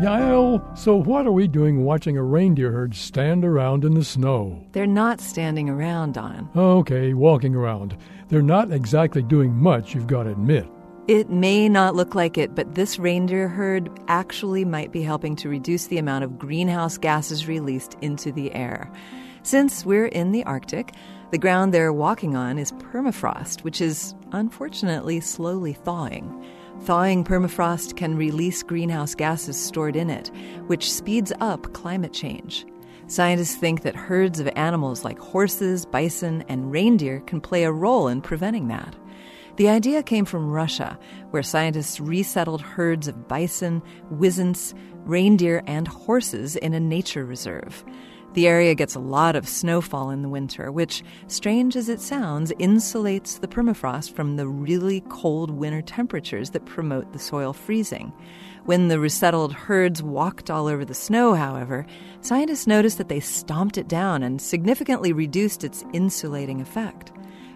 Yael, so what are we doing watching a reindeer herd stand around in the snow? They're not standing around, Don. Okay, walking around. They're not exactly doing much, you've got to admit. It may not look like it, but this reindeer herd actually might be helping to reduce the amount of greenhouse gases released into the air. Since we're in the Arctic, the ground they're walking on is permafrost, which is unfortunately slowly thawing. Thawing permafrost can release greenhouse gases stored in it, which speeds up climate change. Scientists think that herds of animals like horses, bison, and reindeer can play a role in preventing that. The idea came from Russia, where scientists resettled herds of bison, wisents, reindeer, and horses in a nature reserve. The area gets a lot of snowfall in the winter, which, strange as it sounds, insulates the permafrost from the really cold winter temperatures that promote the soil freezing. When the resettled herds walked all over the snow, however, scientists noticed that they stomped it down and significantly reduced its insulating effect.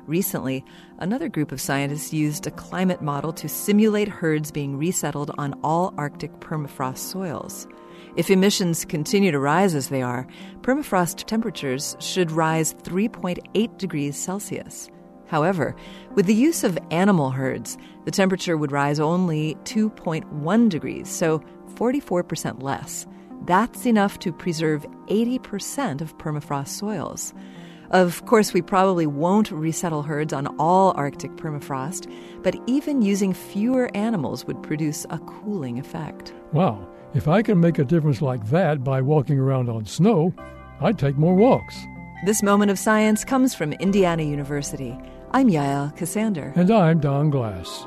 Recently, another group of scientists used a climate model to simulate herds being resettled on all Arctic permafrost soils. If emissions continue to rise as they are, permafrost temperatures should rise 3.8 degrees Celsius. However, with the use of animal herds, the temperature would rise only 2.1 degrees, so 44% less. That's enough to preserve 80% of permafrost soils. Of course, we probably won't resettle herds on all Arctic permafrost, but even using fewer animals would produce a cooling effect. Wow. If I can make a difference like that by walking around on snow, I'd take more walks. This moment of science comes from Indiana University. I'm Yael Ksander. And I'm Don Glass.